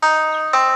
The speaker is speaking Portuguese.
Música